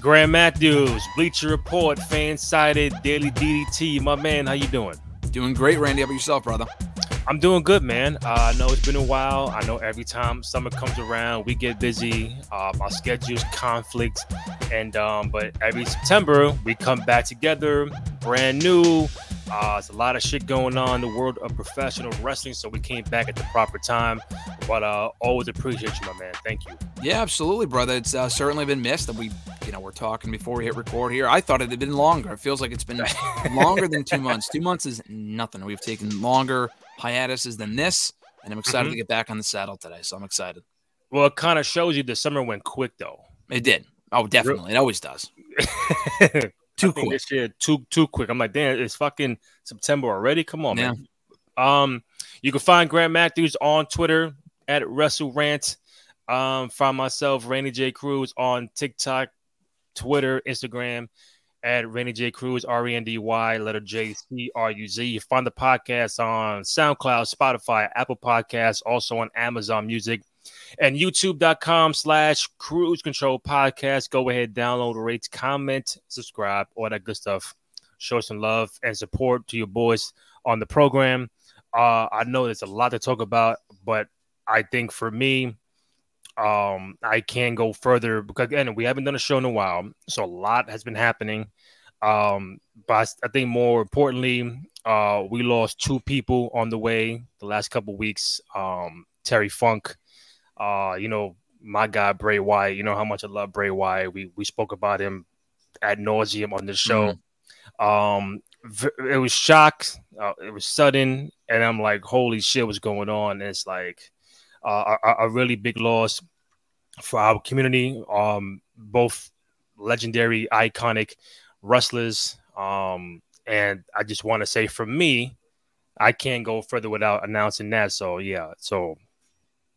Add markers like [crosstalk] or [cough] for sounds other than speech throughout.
Graham Matthews, Bleacher Report, FanSided, Daily DDT. My man, how you doing? Doing great, Randy. How about yourself, brother? I'm doing good, man. Uh, I know it's been a while. I know every time summer comes around, we get busy. Uh, our schedules conflict, and um, but every September we come back together, brand new. Uh, it's a lot of shit going on in the world of professional wrestling, so we came back at the proper time. But uh, always appreciate you, my man. Thank you. Yeah, absolutely, brother. It's uh, certainly been missed. That we, you know, we're talking before we hit record here. I thought it had been longer. It feels like it's been [laughs] longer than two months. Two months is nothing. We've taken longer hiatuses than this, and I'm excited mm-hmm. to get back on the saddle today. So I'm excited. Well, it kind of shows you the summer went quick, though. It did. Oh, definitely. It always does. [laughs] too quick this year. Too too quick. I'm like, damn, it's fucking September already. Come on, yeah. man. Um, you can find Graham Matthews on Twitter at WrestleRant. Um, find myself, Randy J. Cruz, on TikTok, Twitter, Instagram at Randy J. Cruz, R E N D Y, letter J C R U Z. You find the podcast on SoundCloud, Spotify, Apple Podcasts, also on Amazon Music and youtube.com slash cruz control podcast. Go ahead, download, rate, comment, subscribe, all that good stuff. Show some love and support to your boys on the program. Uh, I know there's a lot to talk about, but I think for me, um, I can go further because again, we haven't done a show in a while, so a lot has been happening. Um, but I think more importantly, uh, we lost two people on the way the last couple weeks. Um, Terry Funk uh, you know, my guy Bray Wyatt. You know how much I love Bray Wyatt. We we spoke about him ad nauseum on the show. Mm-hmm. Um, it was shock. Uh, it was sudden, and I'm like, holy shit, what's going on? And it's like uh, a, a, really big loss for our community. Um, both legendary, iconic wrestlers. Um, and I just want to say, for me, I can't go further without announcing that. So yeah, so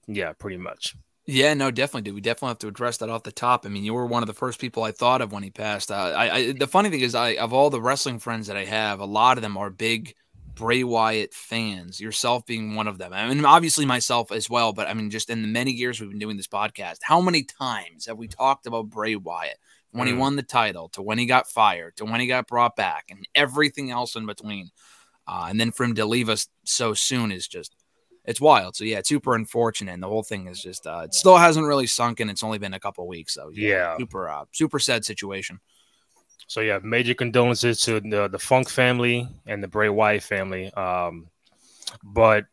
yeah, pretty much. Yeah, no, definitely, dude. We definitely have to address that off the top. I mean, you were one of the first people I thought of when he passed. Uh, I, I, the funny thing is, I of all the wrestling friends that I have, a lot of them are big Bray Wyatt fans. Yourself being one of them. I mean, obviously myself as well. But I mean, just in the many years we've been doing this podcast, how many times have we talked about Bray Wyatt when mm. he won the title, to when he got fired, to when he got brought back, and everything else in between? Uh, and then for him to leave us so soon is just it's wild. So yeah, it's super unfortunate. And the whole thing is just uh, it still hasn't really sunk in. It's only been a couple weeks, so yeah, yeah. super uh, super sad situation. So yeah, major condolences to the the Funk family and the Bray Wyatt family. Um, but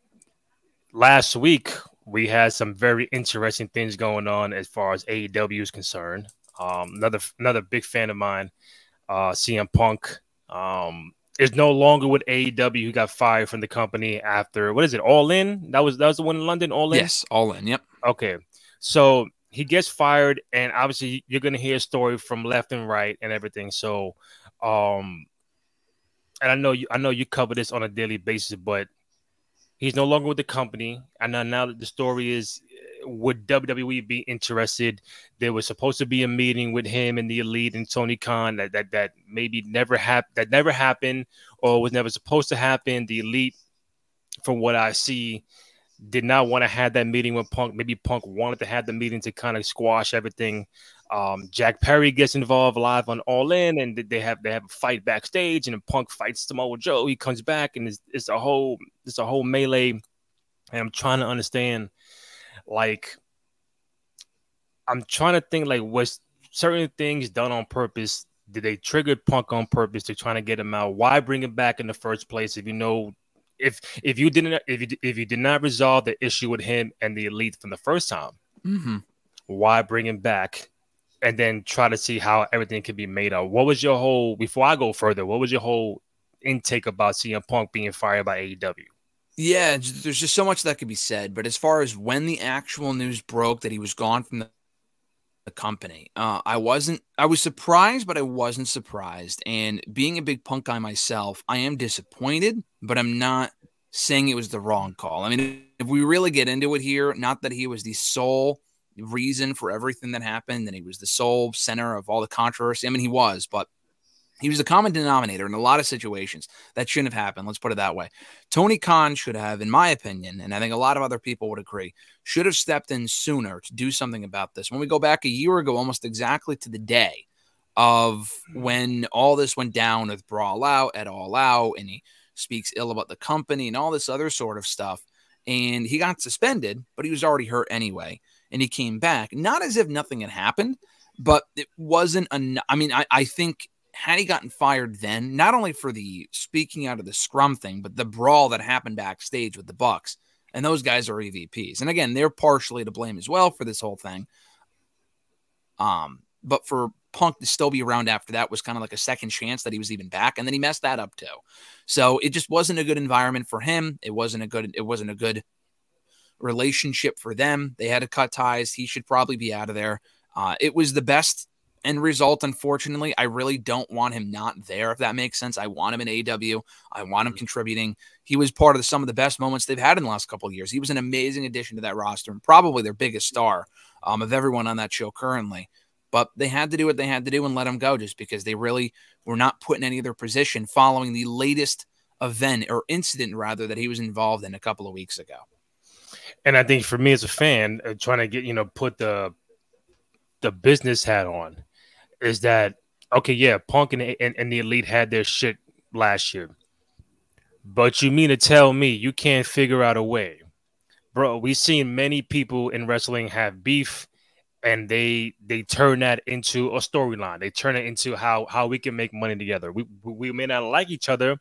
last week we had some very interesting things going on as far as AEW is concerned. Um, another another big fan of mine, uh, CM Punk. Um, is no longer with AEW. Who got fired from the company after what is it? All In. That was that was the one in London. All In. Yes, All In. Yep. Okay, so he gets fired, and obviously you're gonna hear a story from left and right and everything. So, um, and I know you, I know you cover this on a daily basis, but he's no longer with the company. And now, now that the story is would WWE be interested? There was supposed to be a meeting with him and the elite and Tony Khan that that, that maybe never happened that never happened or was never supposed to happen. The elite, from what I see, did not want to have that meeting with Punk. Maybe Punk wanted to have the meeting to kind of squash everything. Um, Jack Perry gets involved live on All In, and they have they have a fight backstage, and Punk fights Samoa Joe. He comes back, and it's, it's a whole it's a whole melee. And I'm trying to understand like I'm trying to think like was certain things done on purpose? Did they trigger Punk on purpose to trying to get him out? Why bring him back in the first place if you know if if you didn't if you if you did not resolve the issue with him and the elite from the first time, mm-hmm. why bring him back and then try to see how everything can be made up? What was your whole before I go further? What was your whole intake about CM Punk being fired by AEW? Yeah, there's just so much that could be said. But as far as when the actual news broke that he was gone from the, the company, uh, I wasn't. I was surprised, but I wasn't surprised. And being a big punk guy myself, I am disappointed, but I'm not saying it was the wrong call. I mean, if we really get into it here, not that he was the sole reason for everything that happened and he was the sole center of all the controversy. I mean, he was, but he was a common denominator in a lot of situations that shouldn't have happened. Let's put it that way. Tony Khan should have, in my opinion, and I think a lot of other people would agree, should have stepped in sooner to do something about this. When we go back a year ago, almost exactly to the day, of hmm. when all this went down with Brawl Out at All Out, and he speaks ill about the company and all this other sort of stuff. And he got suspended, but he was already hurt anyway. And he came back, not as if nothing had happened, but it wasn't. An, I mean, I, I think had he gotten fired then, not only for the speaking out of the scrum thing, but the brawl that happened backstage with the Bucks, and those guys are EVPs. And again, they're partially to blame as well for this whole thing. Um, but for Punk to still be around after that was kind of like a second chance that he was even back, and then he messed that up too. So it just wasn't a good environment for him. It wasn't a good. It wasn't a good relationship for them. They had to cut ties. He should probably be out of there. Uh, it was the best end result. Unfortunately, I really don't want him not there. If that makes sense, I want him in AW. I want him mm-hmm. contributing. He was part of the, some of the best moments they've had in the last couple of years. He was an amazing addition to that roster and probably their biggest star um, of everyone on that show currently. But they had to do what they had to do and let him go just because they really were not put in any other position following the latest event or incident, rather, that he was involved in a couple of weeks ago. And I think for me as a fan, uh, trying to get, you know, put the the business hat on is that okay, yeah, Punk and, and, and the Elite had their shit last year. But you mean to tell me you can't figure out a way? Bro, we've seen many people in wrestling have beef and they they turn that into a storyline. They turn it into how how we can make money together. We we may not like each other,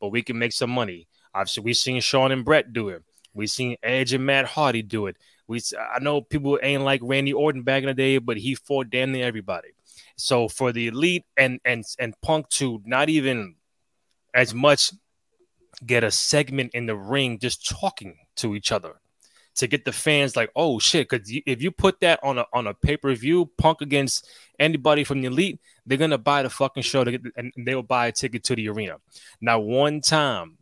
but we can make some money. Obviously, we've seen Shawn and Bret do it. We've seen Edge and Matt Hardy do it. We I know people ain't like Randy Orton back in the day, but he fought damn near everybody. So for the elite and and and Punk to not even as much get a segment in the ring just talking to each other to get the fans like, oh shit, because if you put that on a on a pay per view, Punk against anybody from the elite, they're gonna buy the fucking show to get, and they will buy a ticket to the arena. Now, one time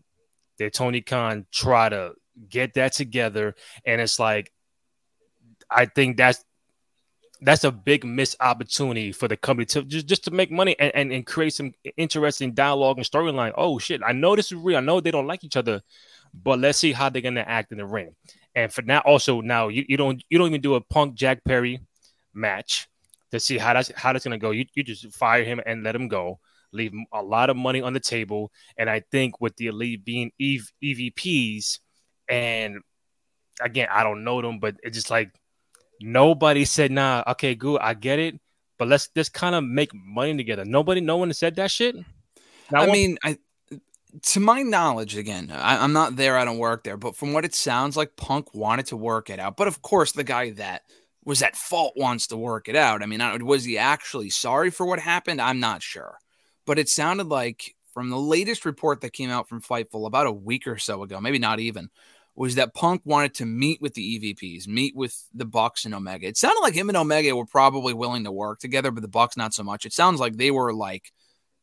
did Tony Khan try to get that together, and it's like, I think that's that's a big missed opportunity for the company to just, just to make money and, and, and create some interesting dialogue and storyline. Oh shit, I know this is real. I know they don't like each other, but let's see how they're gonna act in the ring. And for now, also now you, you don't you don't even do a Punk Jack Perry match to see how that's how that's gonna go. You you just fire him and let him go, leave a lot of money on the table. And I think with the elite being EV, EVPs, and again, I don't know them, but it's just like nobody said, nah, okay, good, I get it. But let's just kind of make money together. Nobody, no one said that shit. Now, I mean, I to my knowledge, again, I, am not there. I don't work there, but from what it sounds like, Punk wanted to work it out. But of course, the guy that was at fault wants to work it out. I mean, was he actually sorry for what happened? I'm not sure, but it sounded like from the latest report that came out from Fightful about a week or so ago, maybe not even, was that Punk wanted to meet with the EVPs, meet with the Bucks and Omega. It sounded like him and Omega were probably willing to work together, but the Bucks not so much. It sounds like they were like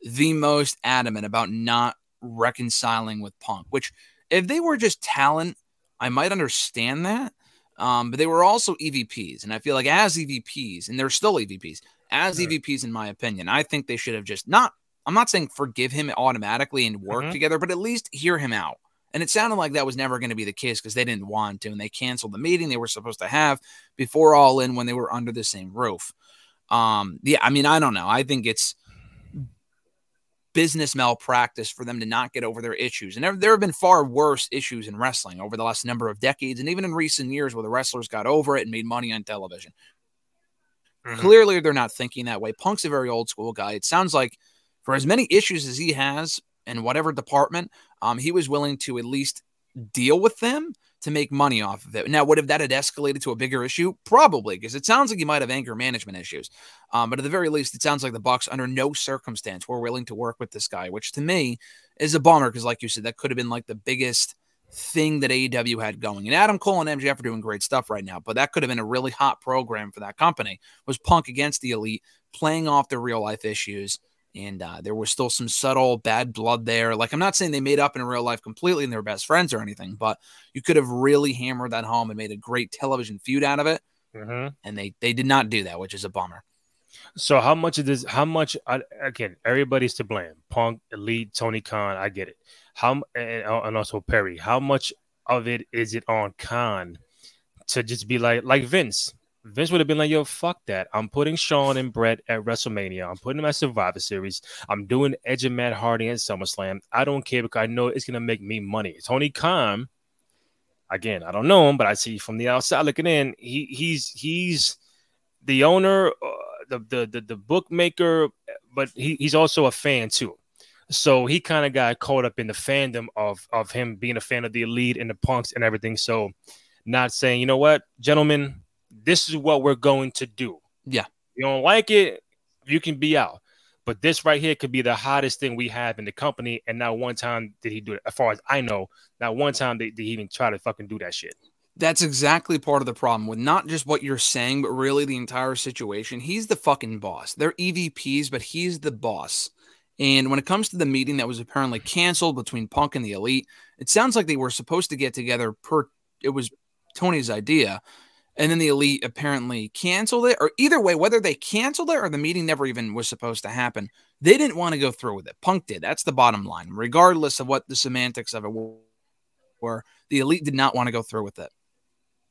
the most adamant about not reconciling with Punk, which if they were just talent, I might understand that. Um, but they were also EVPs. And I feel like as EVPs, and they're still EVPs, as right. EVPs, in my opinion, I think they should have just not, I'm not saying forgive him automatically and work mm-hmm. together, but at least hear him out. And it sounded like that was never going to be the case because they didn't want to. And they canceled the meeting they were supposed to have before All In when they were under the same roof. Um, yeah, I mean, I don't know. I think it's business malpractice for them to not get over their issues. And there, there have been far worse issues in wrestling over the last number of decades, and even in recent years where the wrestlers got over it and made money on television. Mm-hmm. Clearly, they're not thinking that way. Punk's a very old school guy. It sounds like for as many issues as he has in whatever department, um, he was willing to at least deal with them to make money off of it. Now, what if that had escalated to a bigger issue? Probably, because it sounds like you might have anger management issues. Um, but at the very least, it sounds like the Bucks, under no circumstance, were willing to work with this guy, which to me is a bummer. Because, like you said, that could have been like the biggest thing that AEW had going. And Adam Cole and MJF are doing great stuff right now, but that could have been a really hot program for that company. Was Punk against the Elite, playing off the real life issues and uh, there was still some subtle bad blood there. Like I'm not saying they made up in real life completely and they're best friends or anything, but you could have really hammered that home and made a great television feud out of it. Mm-hmm. And they they did not do that, which is a bummer. So how much of this? How much? Again, everybody's to blame. Punk, Elite, Tony Khan. I get it. How and, and also Perry. How much of it is it on Khan to just be like like Vince? Vince would have been like, yo, fuck that. I'm putting Shawn and Bret at WrestleMania. I'm putting them at Survivor Series. I'm doing Edge and Matt Hardy at SummerSlam. I don't care because I know it's gonna make me money. Tony Khan, again, I don't know him, but I see from the outside looking in, he he's he's the owner, uh, the, the the the bookmaker, but he, he's also a fan too. So he kind of got caught up in the fandom of of him being a fan of the elite and the punks and everything. So not saying, you know what, gentlemen, this is what we're going to do. Yeah. You don't like it, you can be out. But this right here could be the hottest thing we have in the company. And not one time did he do it. As far as I know, not one time did, did he even try to fucking do that shit. That's exactly part of the problem with not just what you're saying, but really the entire situation. He's the fucking boss. They're EVPs, but he's the boss. And when it comes to the meeting that was apparently canceled between Punk and the Elite, it sounds like they were supposed to get together per it was Tony's idea. And then the Elite apparently canceled it, or either way, whether they canceled it or the meeting never even was supposed to happen, they didn't want to go through with it. Punk did. That's the bottom line, regardless of what the semantics of it were. The Elite did not want to go through with it.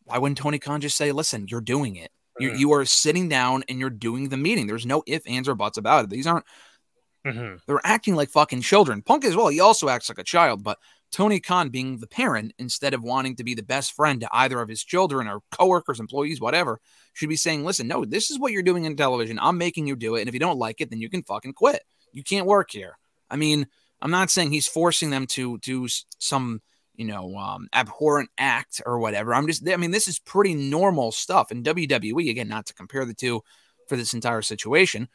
Why wouldn't Tony Khan just say, listen, you're doing it? You, mm-hmm. you are sitting down and you're doing the meeting. There's no if, ands, or buts about it. These aren't Mm-hmm. They're acting like fucking children. Punk as well. He also acts like a child, but Tony Khan being the parent instead of wanting to be the best friend to either of his children or coworkers, employees, whatever, should be saying, listen, no, this is what you're doing in television. I'm making you do it. And if you don't like it, then you can fucking quit. You can't work here. I mean, I'm not saying he's forcing them to do some, you know, um, abhorrent act or whatever. I'm just, I mean, this is pretty normal stuff in WWE. Again, not to compare the two for this entire situation,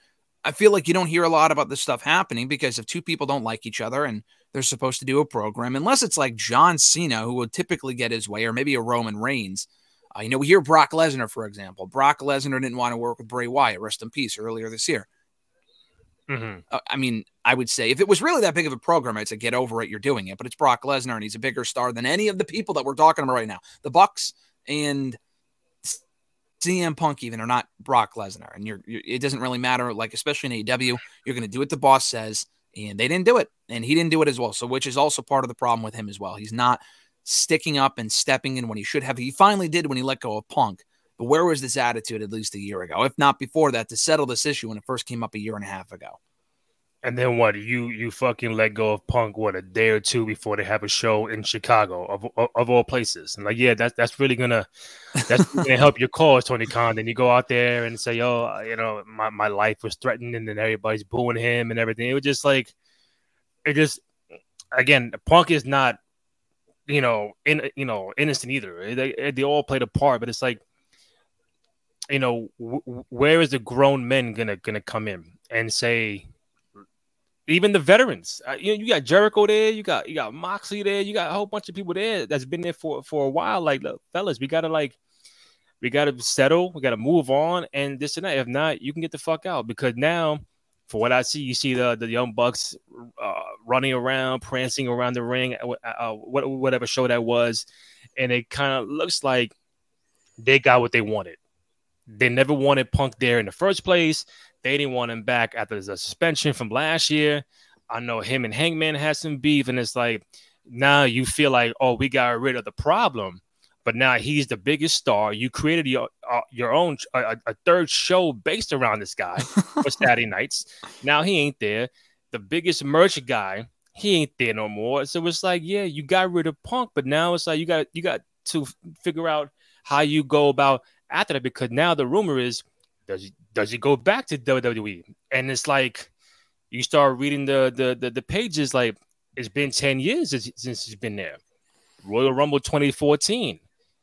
I feel like you don't hear a lot about this stuff happening because if two people don't like each other and they're supposed to do a program, unless it's like John Cena, who would typically get his way, or maybe a Roman Reigns. Uh, you know, we hear Brock Lesnar, for example. Brock Lesnar didn't want to work with Bray Wyatt, rest in peace, earlier this year. Mm-hmm. Uh, I mean, I would say if it was really that big of a program, I'd say get over it. You're doing it, but it's Brock Lesnar, and he's a bigger star than any of the people that we're talking about right now. The Bucks and CM Punk even are not Brock Lesnar, and you're, you're, it doesn't really matter. Like especially in AEW, you're going to do what the boss says, and they didn't do it, and he didn't do it as well. So which is also part of the problem with him as well. He's not sticking up and stepping in when he should have. He finally did when he let go of Punk. But where was this attitude at least a year ago, if not before that, to settle this issue when it first came up a year and a half ago? And then what? You you fucking let go of Punk what a day or two before they have a show in Chicago of of, of all places. And like, yeah, that's that's really gonna that's gonna help [laughs] your cause, Tony Khan. Then you go out there and say, "Oh, you know, my, my life was threatened," and then everybody's booing him and everything. It was just like, it just again, Punk is not, you know, in you know innocent either. They they all played a part, but it's like, you know, w- where is the grown men gonna gonna come in and say? Even the veterans. Uh, you, you got Jericho there, you got you got Moxley there, you got a whole bunch of people there that's been there for for a while. Like, look, fellas, we gotta like, we gotta settle, we gotta move on, and this and that. If not, you can get the fuck out because now, for what I see, you see the the young bucks uh, running around, prancing around the ring, uh, uh whatever show that was, and it kind of looks like they got what they wanted. They never wanted Punk there in the first place. They didn't want him back after the suspension from last year. I know him and Hangman had some beef, and it's like now you feel like, oh, we got rid of the problem, but now he's the biggest star. You created your uh, your own a, a, third show based around this guy [laughs] for Saturday nights. Now he ain't there. The biggest merch guy, he ain't there no more. So it's like, yeah, you got rid of Punk, but now it's like you got you got to figure out how you go about after that because now the rumor is does he does he go back to WWE? And it's like you start reading the the the, the pages like it's been 10 years since he's been there. Royal Rumble 2014.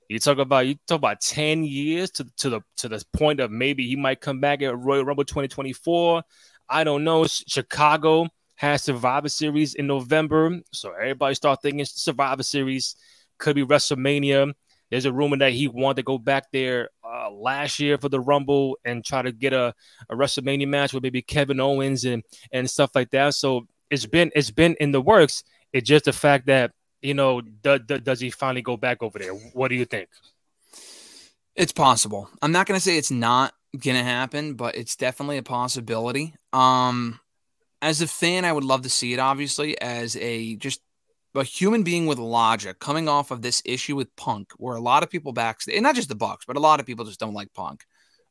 You talk about you talk about 10 years to, to the to the point of maybe he might come back at Royal Rumble 2024. I don't know. Chicago has Survivor Series in November. So everybody start thinking Survivor Series could be WrestleMania. There's a rumor that he wanted to go back there uh, last year for the Rumble and try to get a, a WrestleMania match with maybe Kevin Owens and and stuff like that. So it's been it's been in the works. It's just the fact that you know do, do, does he finally go back over there? What do you think? It's possible. I'm not gonna say it's not gonna happen, but it's definitely a possibility. Um, as a fan, I would love to see it. Obviously, as a just a human being with logic coming off of this issue with Punk, where a lot of people backstage, and not just the Bucks, but a lot of people just don't like Punk,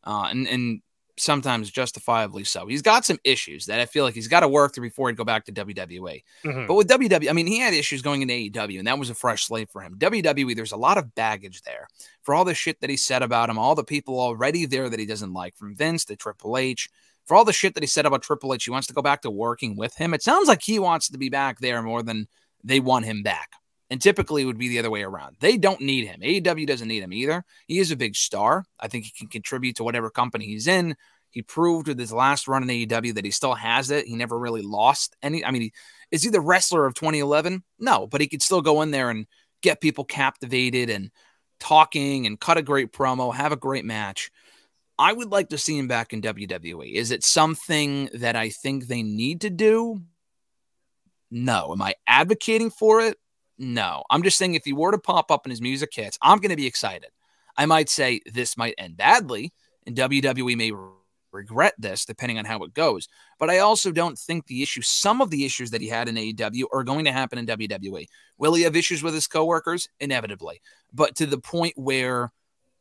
uh, and and sometimes justifiably so. He's got some issues that I feel like he's got to work through before he'd go back to WWE. Mm-hmm. But with WWE, I mean, he had issues going into AEW, and that was a fresh slate for him. WWE, there's a lot of baggage there for all the shit that he said about him, all the people already there that he doesn't like, from Vince to Triple H. For all the shit that he said about Triple H, he wants to go back to working with him. It sounds like he wants to be back there more than they want him back. And typically it would be the other way around. They don't need him. AEW doesn't need him either. He is a big star. I think he can contribute to whatever company he's in. He proved with his last run in AEW that he still has it. He never really lost any. I mean, is he the wrestler of 2011? No, but he could still go in there and get people captivated and talking and cut a great promo, have a great match. I would like to see him back in WWE. Is it something that I think they need to do? No. Am I advocating for it? No. I'm just saying if he were to pop up in his music hits, I'm going to be excited. I might say this might end badly, and WWE may regret this depending on how it goes. But I also don't think the issue, some of the issues that he had in AEW are going to happen in WWE. Will he have issues with his coworkers? Inevitably. But to the point where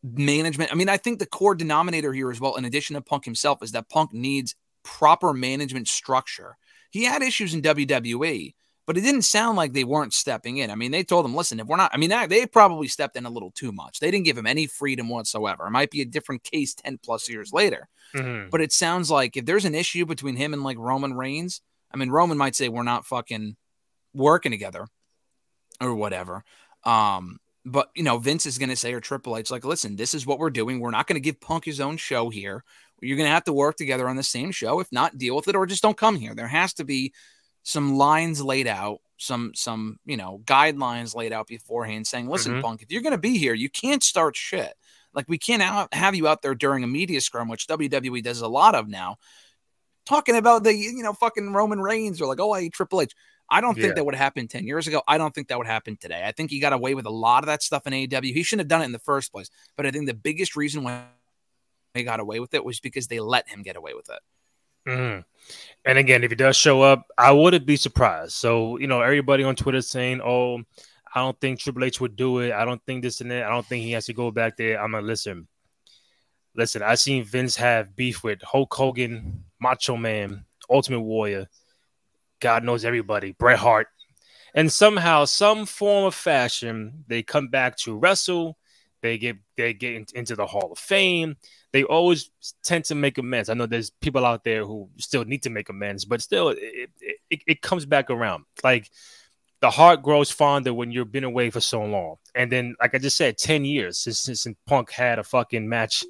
management, I mean, I think the core denominator here as well, in addition to Punk himself, is that Punk needs proper management structure he had issues in WWE, but it didn't sound like they weren't stepping in. I mean, they told him, listen, if we're not, I mean, they probably stepped in a little too much. They didn't give him any freedom whatsoever. It might be a different case 10 plus years later. Mm-hmm. But it sounds like if there's an issue between him and like Roman Reigns, I mean, Roman might say, we're not fucking working together or whatever. Um, but you know, Vince is going to say, or Triple H, like, listen, this is what we're doing. We're not going to give Punk his own show here. You're going to have to work together on the same show. If not, deal with it or just don't come here. There has to be some lines laid out, some some you know guidelines laid out beforehand, saying, "Listen, mm-hmm. Punk, if you're going to be here, you can't start shit. Like we can't out- have you out there during a media scrum, which WWE does a lot of now, talking about the you know fucking Roman Reigns or like, oh, I Triple H, I don't think yeah. that would happen 10 years ago. I don't think that would happen today. I think he got away with a lot of that stuff in AEW. He shouldn't have done it in the first place. But I think the biggest reason why he got away with it was because they let him get away with it. Mm-hmm. And again, if he does show up, I wouldn't be surprised. So, you know, everybody on Twitter saying, oh, I don't think Triple H would do it. I don't think this and that. I don't think he has to go back there. I'm going to listen. Listen, I seen Vince have beef with Hulk Hogan, Macho Man, Ultimate Warrior, God knows everybody, Bret Hart. And somehow, some form of fashion, they come back to wrestle. They get they get into the Hall of Fame they always tend to make amends. I know there's people out there who still need to make amends, but still, it, it, it comes back around. Like the heart grows fonder when you've been away for so long. And then, like I just said, 10 years since, since Punk had a fucking match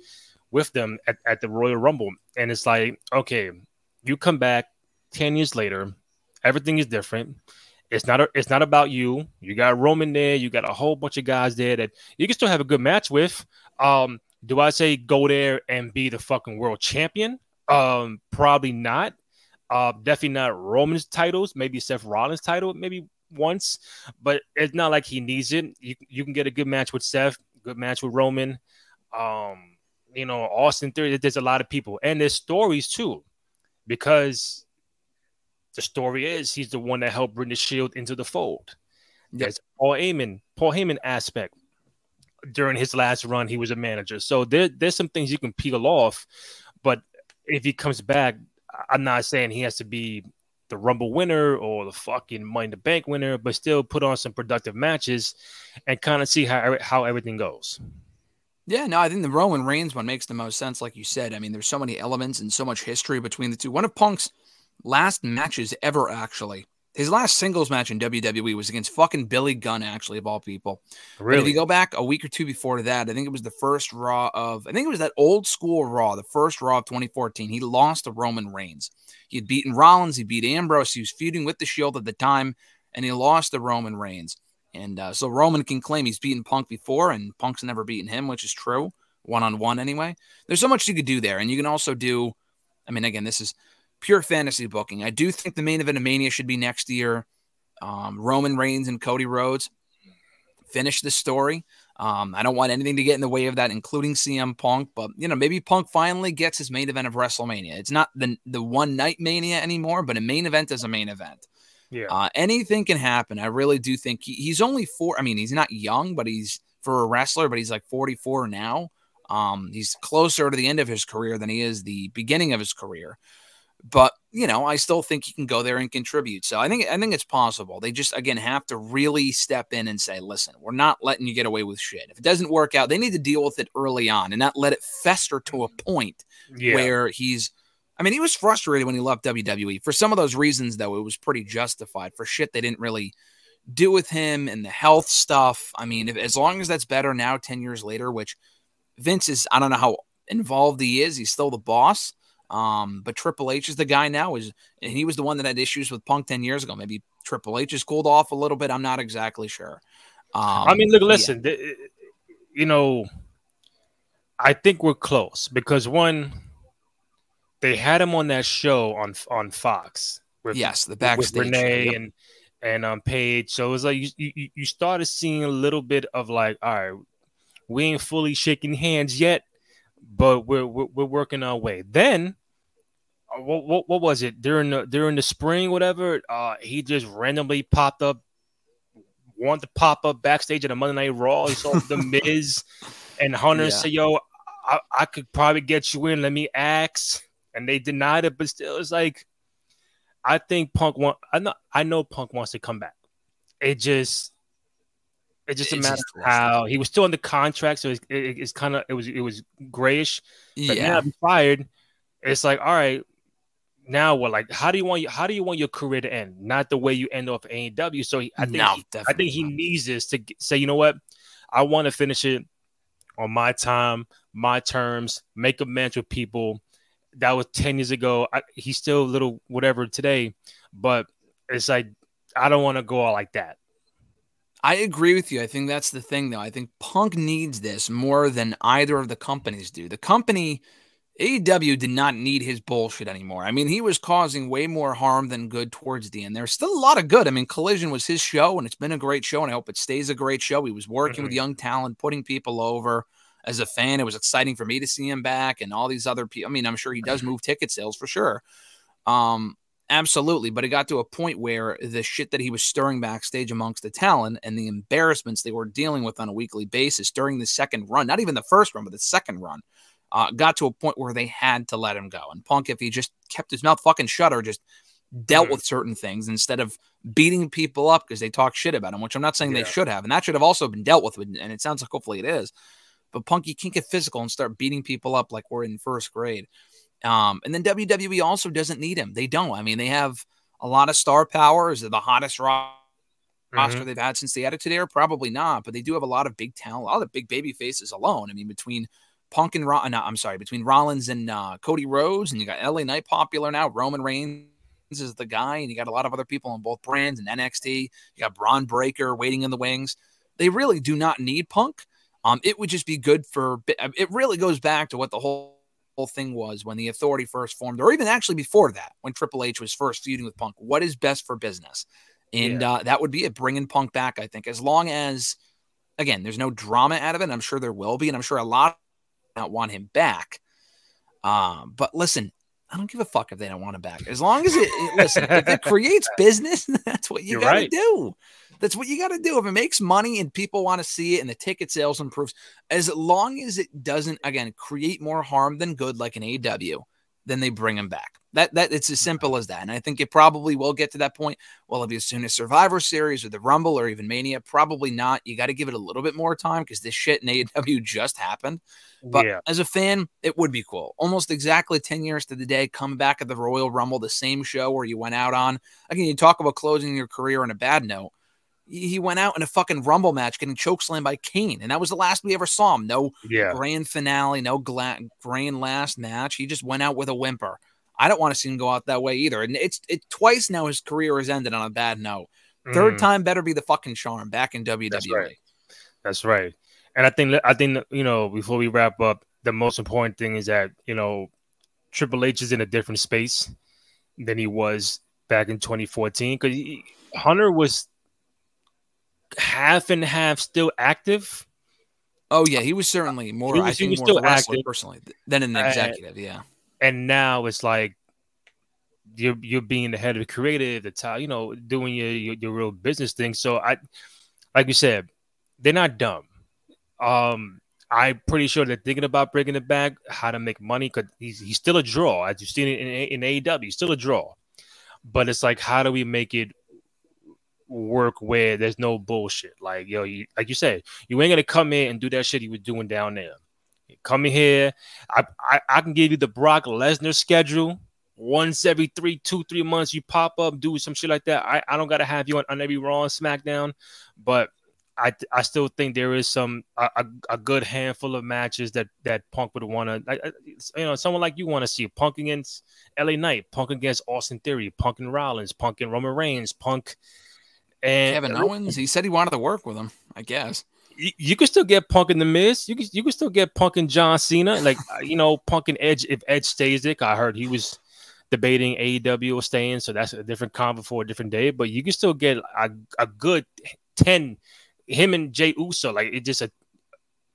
with them at, at the Royal Rumble. And it's like, okay, you come back 10 years later, everything is different. It's not a, it's not about you. You got Roman there, you got a whole bunch of guys there that you can still have a good match with. Um, do I say go there and be the fucking world champion? Um, probably not. Uh, definitely not Roman's titles. Maybe Seth Rollins' title, maybe once, but it's not like he needs it. You you can get a good match with Seth, good match with Roman. Um, you know, Austin Theory. There's a lot of people, and there's stories too, because the story is he's the one that helped bring the Shield into the fold. There's Paul Heyman, Paul Heyman aspect during his last run, he was a manager. So there, there's some things you can peel off. But if he comes back, I'm not saying he has to be the Rumble winner or the fucking Money in the Bank winner, but still put on some productive matches and kind of see how how everything goes. Yeah, no, I think the Roman Reigns one makes the most sense, like you said. I mean, there's so many elements and so much history between the two. One of Punk's last matches ever, actually, his last singles match in WWE was against fucking Billy Gunn, actually, of all people. Really? But if you go back a week or two before that, I think it was the first Raw of, I think it was that old school Raw, the first Raw of 2014. He lost to Roman Reigns. He had beaten Rollins, he beat Ambrose, he was feuding with the Shield at the time, and he lost to Roman Reigns. And uh, so Roman can claim he's beaten Punk before, and Punk's never beaten him, which is true, one on one anyway. There's so much you could do there. And you can also do, I mean, again, this is pure fantasy booking. I do think the main event of Mania should be next year. Um, Roman Reigns and Cody Rhodes finish the story. Um, I don't want anything to get in the way of that, including CM Punk. But you know, maybe Punk finally gets his main event of WrestleMania. It's not the the one night Mania anymore, but a main event is a main event. Yeah. Uh, anything can happen. I really do think he, he's only four. I mean, he's not young, but he's for a wrestler, but he's like 44 now. Um, he's closer to the end of his career than he is the beginning of his career. But you know, I still think he can go there and contribute. So I think I think it's possible. They just again have to really step in and say, "Listen, we're not letting you get away with shit. If it doesn't work out, they need to deal with it early on and not let it fester to a mm-hmm. point yeah. where he's." I mean, he was frustrated when he left WWE for some of those reasons, though. It was pretty justified for shit they didn't really do with him and the health stuff. I mean, if, as long as that's better now, ten years later, which Vince is, I don't know how involved he is. He's still the boss. Um, but Triple H is the guy now. Is and he was the one that had issues with Punk ten years ago. Maybe Triple H has cooled off a little bit. I'm not exactly sure. Um, I mean, look, listen, yeah. you know, I think we're close because one, they had him on that show on on Fox. With, yes, the backstage with Renee yep. and and um Paige. So it was like you, you you started seeing a little bit of like, all right, we ain't fully shaking hands yet, but we're we're, we're working our way. Then, uh, what, what what was it during the during the spring, whatever? Uh, he just randomly popped up, wanted to pop up backstage at a Monday Night Raw. He saw the [laughs] Miz and Hunter yeah. said, "Yo, I, I could probably get you in. Let me ask." And they denied it, but still, it's like I think Punk want. I know I know Punk wants to come back. It just it's just a matter of how he was still under contract, so it's, it, it's kind of it was it was grayish. But yeah, now fired. It's like all right, now what? Like, how do you want you, how do you want your career to end? Not the way you end off AEW. So he, I think no, he, I think he needs this to say, you know what, I want to finish it on my time, my terms, make amends with people. That was ten years ago. I, he's still a little whatever today, but it's like I don't want to go out like that. I agree with you. I think that's the thing, though. I think Punk needs this more than either of the companies do. The company, AEW, did not need his bullshit anymore. I mean, he was causing way more harm than good towards the end. There's still a lot of good. I mean, Collision was his show, and it's been a great show, and I hope it stays a great show. He was working mm-hmm. with young talent, putting people over. As a fan, it was exciting for me to see him back, and all these other people. I mean, I'm sure he [laughs] does move ticket sales for sure. Um, Absolutely. But it got to a point where the shit that he was stirring backstage amongst the talent and the embarrassments they were dealing with on a weekly basis during the second run, not even the first run, but the second run, uh, got to a point where they had to let him go. And Punk, if he just kept his mouth fucking shut or just dealt mm-hmm. with certain things instead of beating people up because they talk shit about him, which I'm not saying yeah. they should have. And that should have also been dealt with. And it sounds like hopefully it is. But Punk, you can't get physical and start beating people up like we're in first grade. Um, and then WWE also doesn't need him. They don't. I mean, they have a lot of star power. Is it the hottest roster mm-hmm. they've had since the Attitude Era? Probably not. But they do have a lot of big talent, a lot of big baby faces alone. I mean, between Punk and Ro- no, I'm sorry, between Rollins and uh, Cody Rhodes, and you got LA Knight popular now. Roman Reigns is the guy, and you got a lot of other people on both brands and NXT. You got Bron Breakker waiting in the wings. They really do not need Punk. Um, it would just be good for. It really goes back to what the whole whole thing was when the authority first formed, or even actually before that, when Triple H was first feuding with Punk. What is best for business? And yeah. uh, that would be it, bringing Punk back, I think, as long as, again, there's no drama out of it. I'm sure there will be, and I'm sure a lot not want him back. Um, but listen, I don't give a fuck if they don't want him back. As long as it, listen, if it [laughs] creates business, [laughs] that's what you got to right. do. That's what you got to do. If it makes money and people want to see it and the ticket sales improves, as long as it doesn't, again, create more harm than good, like an AW, then they bring him back. That that it's as simple as that. And I think it probably will get to that point. Well, it'll be as soon as Survivor Series or the Rumble or even Mania? Probably not. You got to give it a little bit more time because this shit in AEW just happened. But yeah. as a fan, it would be cool. Almost exactly 10 years to the day, coming back at the Royal Rumble, the same show where you went out on. Again, you talk about closing your career on a bad note he went out in a fucking rumble match getting chokeslammed by Kane, and that was the last we ever saw him. No yeah. grand finale, no gla- grand last match. He just went out with a whimper. I don't want to see him go out that way either. And it's it twice now his career has ended on a bad note. Third mm. time better be the fucking charm back in WWE. That's right. That's right. And I think I think you know before we wrap up, the most important thing is that you know Triple H is in a different space than he was back in 2014 because Hunter was half and half still active. Oh yeah, he was certainly more. Was, I think more still active personally than an executive. Uh, yeah. And now it's like you're you're being the head of the creative, the top, you know, doing your, your, your real business thing. So I, like you said, they're not dumb. Um, I'm pretty sure they're thinking about bringing it back, how to make money, because he's he's still a draw, as you've seen it in, in AEW, he's still a draw. But it's like, how do we make it work where there's no bullshit? Like, yo, you, like you said, you ain't gonna come in and do that shit you was doing down there. Come in here, I, I, I can give you the Brock Lesnar schedule. Once every three, two, three months, you pop up, do some shit like that. I, I don't gotta have you on, on every Raw and SmackDown, but I I still think there is some a, a good handful of matches that that Punk would want to uh, you know someone like you want to see Punk against LA Knight, Punk against Austin Theory, Punk and Rollins, Punk and Roman Reigns, Punk and Kevin Owens. He said he wanted to work with him. I guess you, you could still get Punk in the Miz. You could you could still get Punk and John Cena. Like [laughs] you know Punk and Edge if Edge stays there. I heard he was debating AEW or staying, so that's a different convo for a different day. But you can still get a, a good ten him and Jey Uso, like it just a,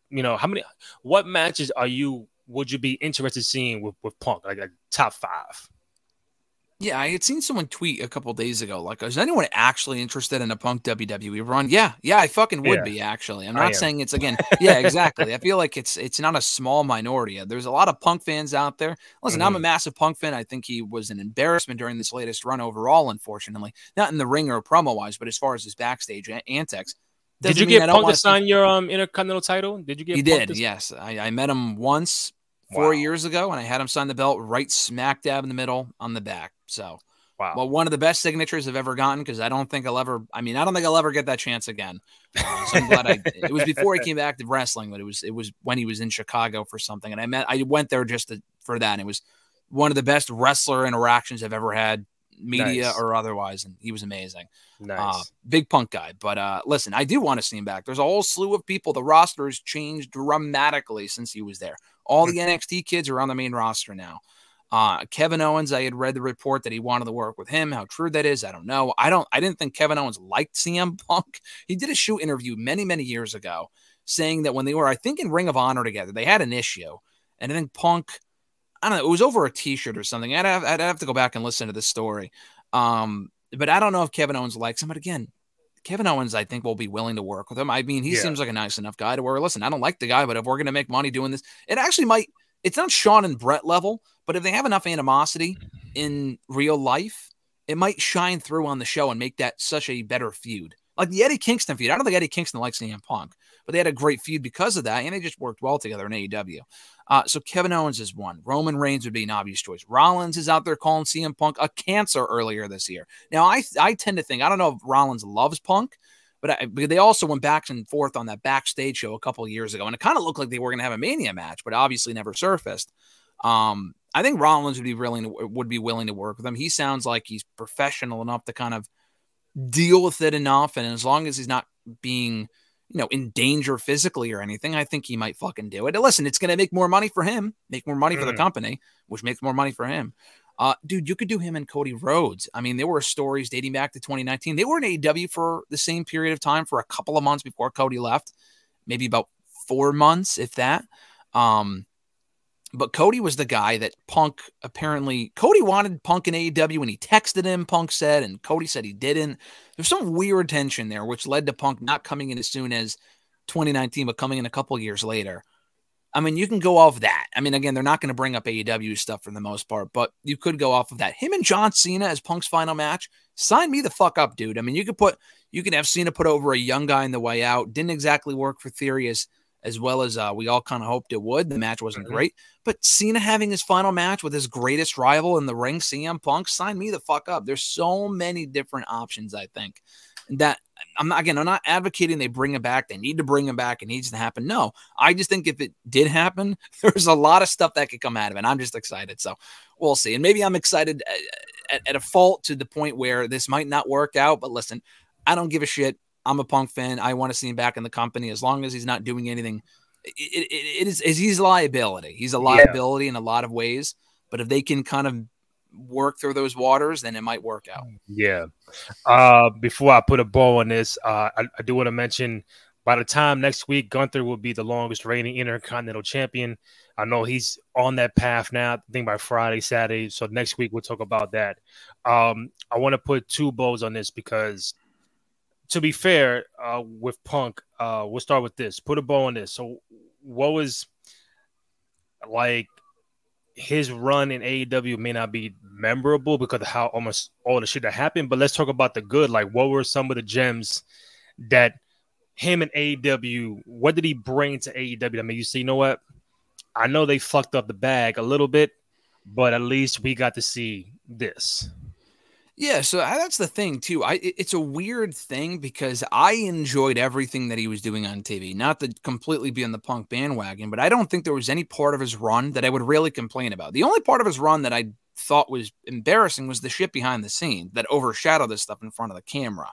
you know, how many, what matches are you would you be interested seeing with with Punk, like, like top five? Yeah, I had seen someone tweet a couple days ago, like, is anyone actually interested in a Punk WWE run? Yeah, yeah, I fucking would yeah, be actually. I'm not saying it's again, [laughs] yeah, exactly. I feel like it's it's not a small minority. There's a lot of Punk fans out there. Listen, mm-hmm. I'm a mm-hmm. massive Punk fan. I think he was an embarrassment during this latest run overall, unfortunately. Not in the ring or promo wise, but as far as his backstage antics. Did you get Punk to sign your um Intercontinental title? Did you get? He did. To... Yes, I, I met him once four wow. years ago, and I had him sign the belt right smack dab in the middle on the back. So, wow. Well, one of the best signatures I've ever gotten because I don't think I'll ever. I mean, I don't think I'll ever get that chance again. Uh, so I'm glad I. [laughs] It was before he came back to wrestling, but it was it was when he was in Chicago for something, and I met. I went there just to, for that. And it was one of the best wrestler interactions I've ever had media nice. or otherwise, and he was amazing. Uh, nice. Uh, big punk guy. But uh, listen, I do want to see him back. There's a whole slew of people. The roster has changed dramatically since he was there. All the [laughs] NXT kids are on the main roster now. Uh, Kevin Owens, I had read the report that he wanted to work with him. How true that is, I don't know. I don't. I didn't think Kevin Owens liked CM [laughs] Punk. He did a shoot interview many, many years ago, saying that when they were, I think, in Ring of Honor together, they had an issue, and I think Punk I don't know. It was over a T-shirt or something. I'd have, I'd have to go back and listen to the story. Um, but I don't know if Kevin Owens likes him. But again, Kevin Owens, I think, will be willing to work with him. I mean, he yeah. seems like a nice enough guy to where, listen, I don't like the guy, but if we're going to make money doing this, it actually might. It's not Shawn and Bret level, but if they have enough animosity in real life, it might shine through on the show and make that such a better feud. Like the Eddie Kingston feud. I don't think Eddie Kingston likes CM Punk, but they had a great feud because of that, and they just worked well together in AEW. Uh, so Kevin Owens is one. Roman Reigns would be an obvious choice. Rollins is out there calling CM Punk a cancer earlier this year. Now, I I tend to think I don't know if Rollins loves Punk, but, I, but they also went back and forth on that backstage show a couple years ago, and it kind of looked like they were going to have a Mania match, but obviously never surfaced. Um, I think Rollins would be willing to, would be willing to work with him. He sounds like he's professional enough to kind of deal with it enough, and as long as he's not being you know, in danger physically or anything, I think he might fucking do it. And listen, it's going to make more money for him, make more money mm. for the mm. company, which makes more money for him. Uh, dude, you could do him and Cody Rhodes. I mean, there were stories dating back to 2019. They were in AEW for the same period of time for a couple of months before Cody left, maybe about four months, if that. Um, but Cody was the guy that Punk apparently Cody wanted Punk in AEW and he texted him, Punk said, and Cody said he didn't. There's some weird tension there, which led to Punk not coming in as soon as 2019, but coming in a couple years later. I mean, you can go off that. I mean, again, they're not going to bring up AEW stuff for the most part, but you could go off of that. Him and John Cena as Punk's final match, sign me the fuck up, dude. I mean, you could put you can have Cena put over a young guy in the way out. Didn't exactly work for Theory as as well as uh, we all kind of hoped it would. The match wasn't mm-hmm. great, but Cena having his final match with his greatest rival in the ring, CM Punk, sign me the fuck up. There's so many different options. I think that I'm not again. I'm not advocating they bring him back. They need to bring him back. It needs to happen. No, I just think if it did happen, [laughs] there's a lot of stuff that could come out of it. I'm just excited. So we'll see. And maybe I'm excited at, uh, at, at a fault to the point where this might not work out. But listen, I don't give a shit. I'm a Punk fan. I want to see him back in the company as long as he's not doing anything. it, it, it is, he's a liability. He's a liability yeah. in a lot of ways. But if they can kind of work through those waters, then it might work out. Yeah. Uh, before I put a bow on this, uh, I, I do want to mention by the time next week, Gunther will be the longest reigning Intercontinental Champion. I know he's on that path now. I think by Friday, Saturday. So next week we'll talk about that. Um, I want to put two bows on this because, to be fair, uh, with Punk, uh, we'll start with this. Put a bow on this. So, what was like his run in AEW may not be memorable because of how almost all the shit that happened, but let's talk about the good. Like, what were some of the gems that him and AEW, what did he bring to AEW? I mean, you see, you know what? I know they fucked up the bag a little bit, but at least we got to see this. Yeah, so that's the thing too. I it's a weird thing because I enjoyed everything that he was doing on TV. Not to completely be on the Punk bandwagon, but I don't think there was any part of his run that I would really complain about. The only part of his run that I thought was embarrassing was the shit behind the scenes that overshadowed this stuff in front of the camera.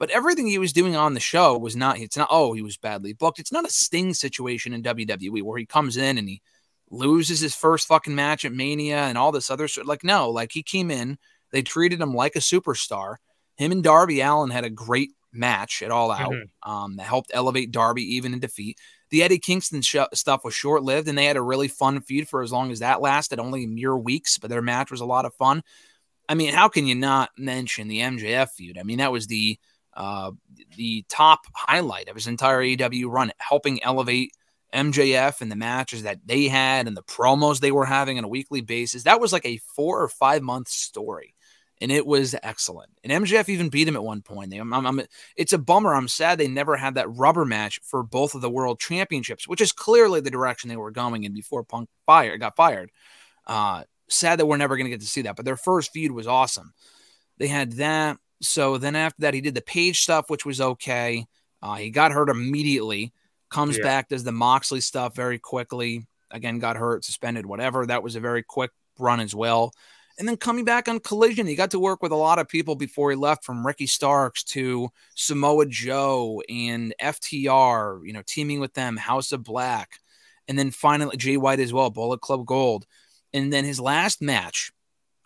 But everything he was doing on the show was not, it's not, oh, he was badly booked. It's not a Sting situation in WWE where he comes in and he loses his first fucking match at Mania and all this other shit. Like, no, like he came in they treated him like a superstar. Him and Darby Allin had a great match at All Out mm-hmm. um, that helped elevate Darby even in defeat. The Eddie Kingston sh- stuff was short lived, and they had a really fun feud for as long as that lasted, only mere weeks, but their match was a lot of fun. I mean, how can you not mention the MJF feud? I mean, that was the uh, the top highlight of his entire AEW run, helping elevate MJF and the matches that they had and the promos they were having on a weekly basis. That was like a four or five month story and it was excellent. And MJF even beat him at one point. I'm, I'm, I'm, it's a bummer. I'm sad they never had that rubber match for both of the world championships, which is clearly the direction they were going in before Punk fire got fired. Uh, sad that we're never going to get to see that. But their first feud was awesome. They had that. So then after that, he did the Page stuff, which was okay. Uh, he got hurt immediately. Comes yeah. back, does the Moxley stuff very quickly. Again, got hurt, suspended, whatever. That was a very quick run as well. And then coming back on Collision, he got to work with a lot of people before he left, from Ricky Starks to Samoa Joe and FTR, you know, teaming with them, House of Black. And then finally, Jay White as well, Bullet Club Gold. And then his last match,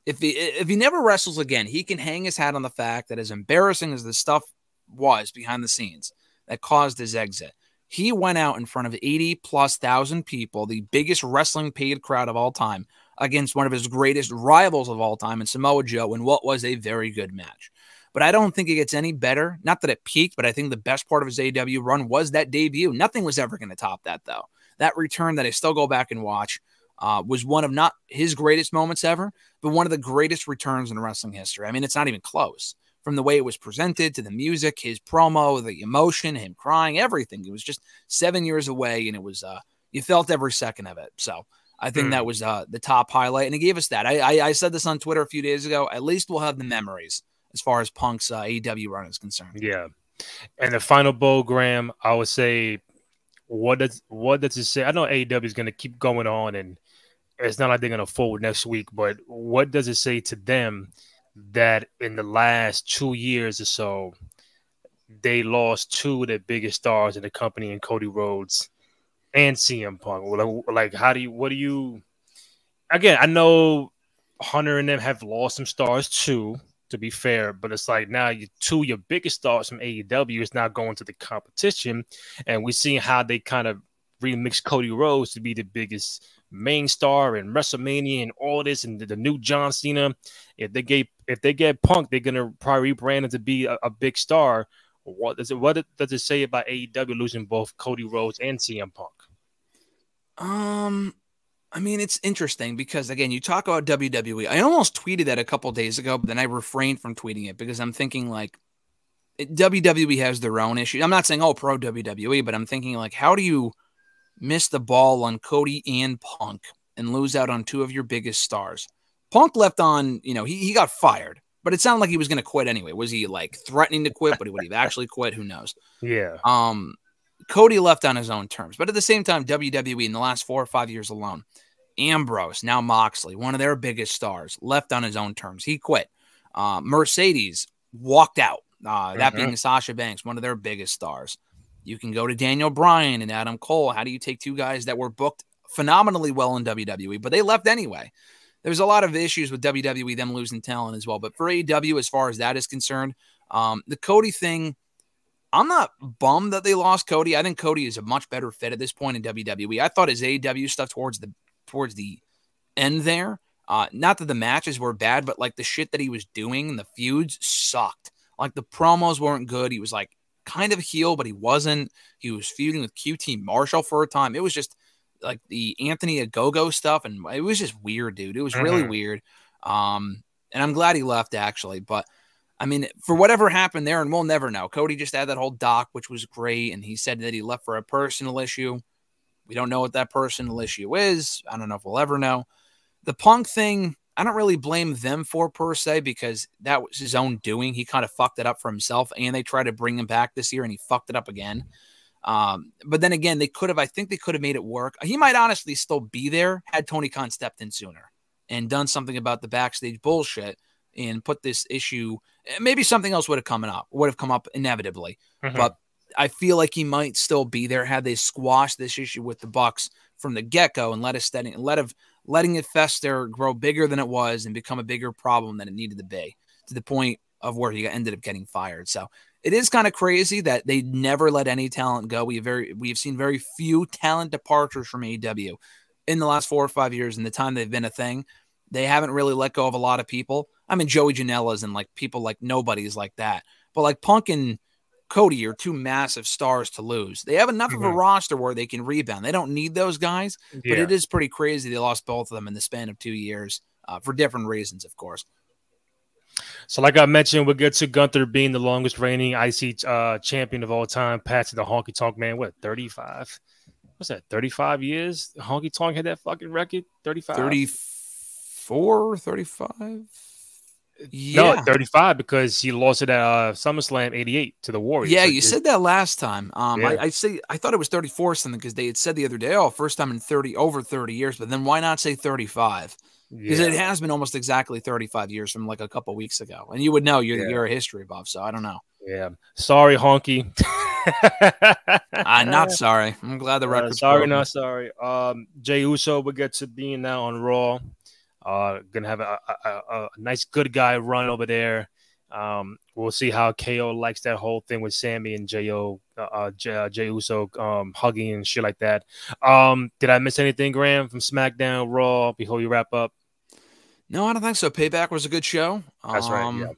if he if he never wrestles again, he can hang his hat on the fact that as embarrassing as the stuff was behind the scenes that caused his exit, he went out in front of 80 plus thousand people, the biggest wrestling paid crowd of all time, against one of his greatest rivals of all time in Samoa Joe in what was a very good match. But I don't think it gets any better. Not that it peaked, but I think the best part of his AW run was that debut. Nothing was ever going to top that, though. That return that I still go back and watch uh, was one of not his greatest moments ever, but one of the greatest returns in wrestling history. I mean, it's not even close. From the way it was presented to the music, his promo, the emotion, him crying, everything. It was just seven years away, and it was uh, you felt every second of it. So I think mm. that was uh, the top highlight, and he gave us that. I, I, I said this on Twitter a few days ago. At least we'll have the memories as far as Punk's uh, AEW run is concerned. Yeah, and the final bowl, Graham, I would say, what does what does it say? I know AEW is going to keep going on, and it's not like they're going to fold next week. But what does it say to them that in the last two years or so, they lost two of their biggest stars in the company, and Cody Rhodes and CM Punk? Like, like, how do you? What do you? Again, I know Hunter and them have lost some stars too. To be fair, but it's like now you two your biggest stars from AEW is now going to the competition, and we're seeing how they kind of remix Cody Rhodes to be the biggest main star in WrestleMania and all this, and the, the new John Cena. If they get if they get Punk, they're gonna probably rebrand him to be a, a big star. What does it what does it say about AEW losing both Cody Rhodes and CM Punk? Um, I mean, it's interesting because again, you talk about WWE. I almost tweeted that a couple days ago, but then I refrained from tweeting it because I'm thinking like it, WWE has their own issues. I'm not saying oh pro WWE, but I'm thinking like how do you miss the ball on Cody and Punk and lose out on two of your biggest stars? Punk left on, you know, he, he got fired. But it sounded like he was going to quit anyway. Was he like threatening to quit? But would he actually quit? Who knows? [laughs] Yeah. Um, Cody left on his own terms. But at the same time, WWE in the last four or five years alone, Ambrose, now Moxley, one of their biggest stars, left on his own terms. He quit. Uh, Mercedes walked out. Uh, that mm-hmm. being Sasha Banks, one of their biggest stars. You can go to Daniel Bryan and Adam Cole. How do you take two guys that were booked phenomenally well in WWE, but they left anyway? there's a lot of issues with WWE, them losing talent as well. But for AEW, as far as that is concerned, um, the Cody thing, I'm not bummed that they lost Cody. I think Cody is a much better fit at this point in WWE. I thought his AEW stuff towards the towards the end there, uh, not that the matches were bad, but like the shit that he was doing, the feuds sucked. Like the promos weren't good. He was like kind of a heel, but he wasn't. He was feuding with QT Marshall for a time. It was just like the Anthony Ogogo stuff, and it was just weird, dude. It was mm-hmm. really weird. Um, and I'm glad he left actually, but I mean, for whatever happened there, and we'll never know. Cody just had that whole doc, which was great, and he said that he left for a personal issue. We don't know what that personal issue is. I don't know if we'll ever know. The punk thing, I don't really blame them for per se because that was his own doing. He kind of fucked it up for himself, and they tried to bring him back this year, and he fucked it up again. Um, but then again, they could have, I think they could have made it work. He might honestly still be there had Tony Khan stepped in sooner and done something about the backstage bullshit and put this issue. Maybe something else would have come up, would have come up inevitably. Mm-hmm. But I feel like he might still be there had they squashed this issue with the Bucks from the get go and let us steady, let of letting it fester, grow bigger than it was, and become a bigger problem than it needed to be to the point of where he ended up getting fired. So it is kind of crazy that they never let any talent go. We very we have seen very few talent departures from AEW in the last four or five years in the time they've been a thing. They haven't really let go of a lot of people. I mean, Joey Janela's and like people like nobody's like that. But like Punk and Cody are two massive stars to lose. They have enough mm-hmm. of a mm-hmm. roster where they can rebound. They don't need those guys, yeah. but it is pretty crazy they lost both of them in the span of two years uh, for different reasons, of course. So, like I mentioned, we'll get to Gunther being the longest reigning IC uh, champion of all time, passing the Honky Tonk Man. What, 35? What's that, 35 years? Honky Tonk had that fucking record? 35? 34, 35? Yeah. No, 35 because he lost it at uh, SummerSlam 88 to the Warriors. Yeah, you said that last time. Um, yeah. I, I, say I thought it was 34 something because they had said the other day, oh, first time in 30 over 30 years. But then why not say 35? Because yeah. it has been almost exactly 35 years from like a couple weeks ago, and you would know you're, yeah. you're a history buff, so I don't know. Yeah, sorry, honky. I'm not [laughs] sorry. I'm glad the record. Uh, sorry, broken. not sorry. Um, Jey Uso will get to being now on Raw. Uh, gonna have a, a, a, nice good guy run over there. Um, we'll see how KO likes that whole thing with Sami and Jo, uh, uh, Jey, uh, Jey Uso um, hugging and shit like that. Um, did I miss anything, Graham, from SmackDown, Raw? Before you wrap up. No, I don't think so. Payback was a good show. That's um, right. Yeah.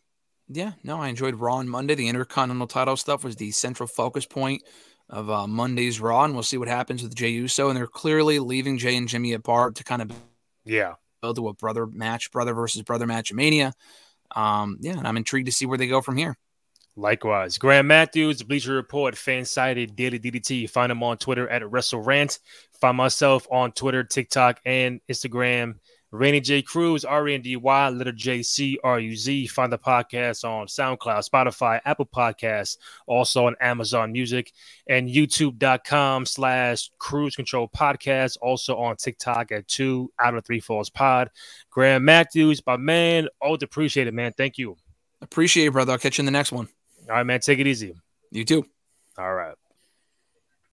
Yeah, no, I enjoyed Raw on Monday. The Intercontinental title stuff was the central focus point of uh, Monday's Raw, and we'll see what happens with Jey Uso. And they're clearly leaving Jey and Jimmy apart to kind of yeah to a brother match, brother versus brother match Mania. Um, yeah, and I'm intrigued to see where they go from here. Likewise, Graham Matthews, Bleacher Report, Fansided, Daily DDT. Find him on Twitter at WrestleRant. Find myself on Twitter, TikTok, and Instagram Randy J. Cruz, R E N D Y, letter J C R U Z. Find the podcast on SoundCloud, Spotify, Apple Podcasts, also on Amazon Music, and YouTube.com slash Cruz Control Podcast. Also on TikTok at two out of three falls pod. Graham Matthews, my man. Always appreciate it, man. Thank you. Appreciate it, brother. I'll catch you in the next one. All right, man. Take it easy. You too. All right.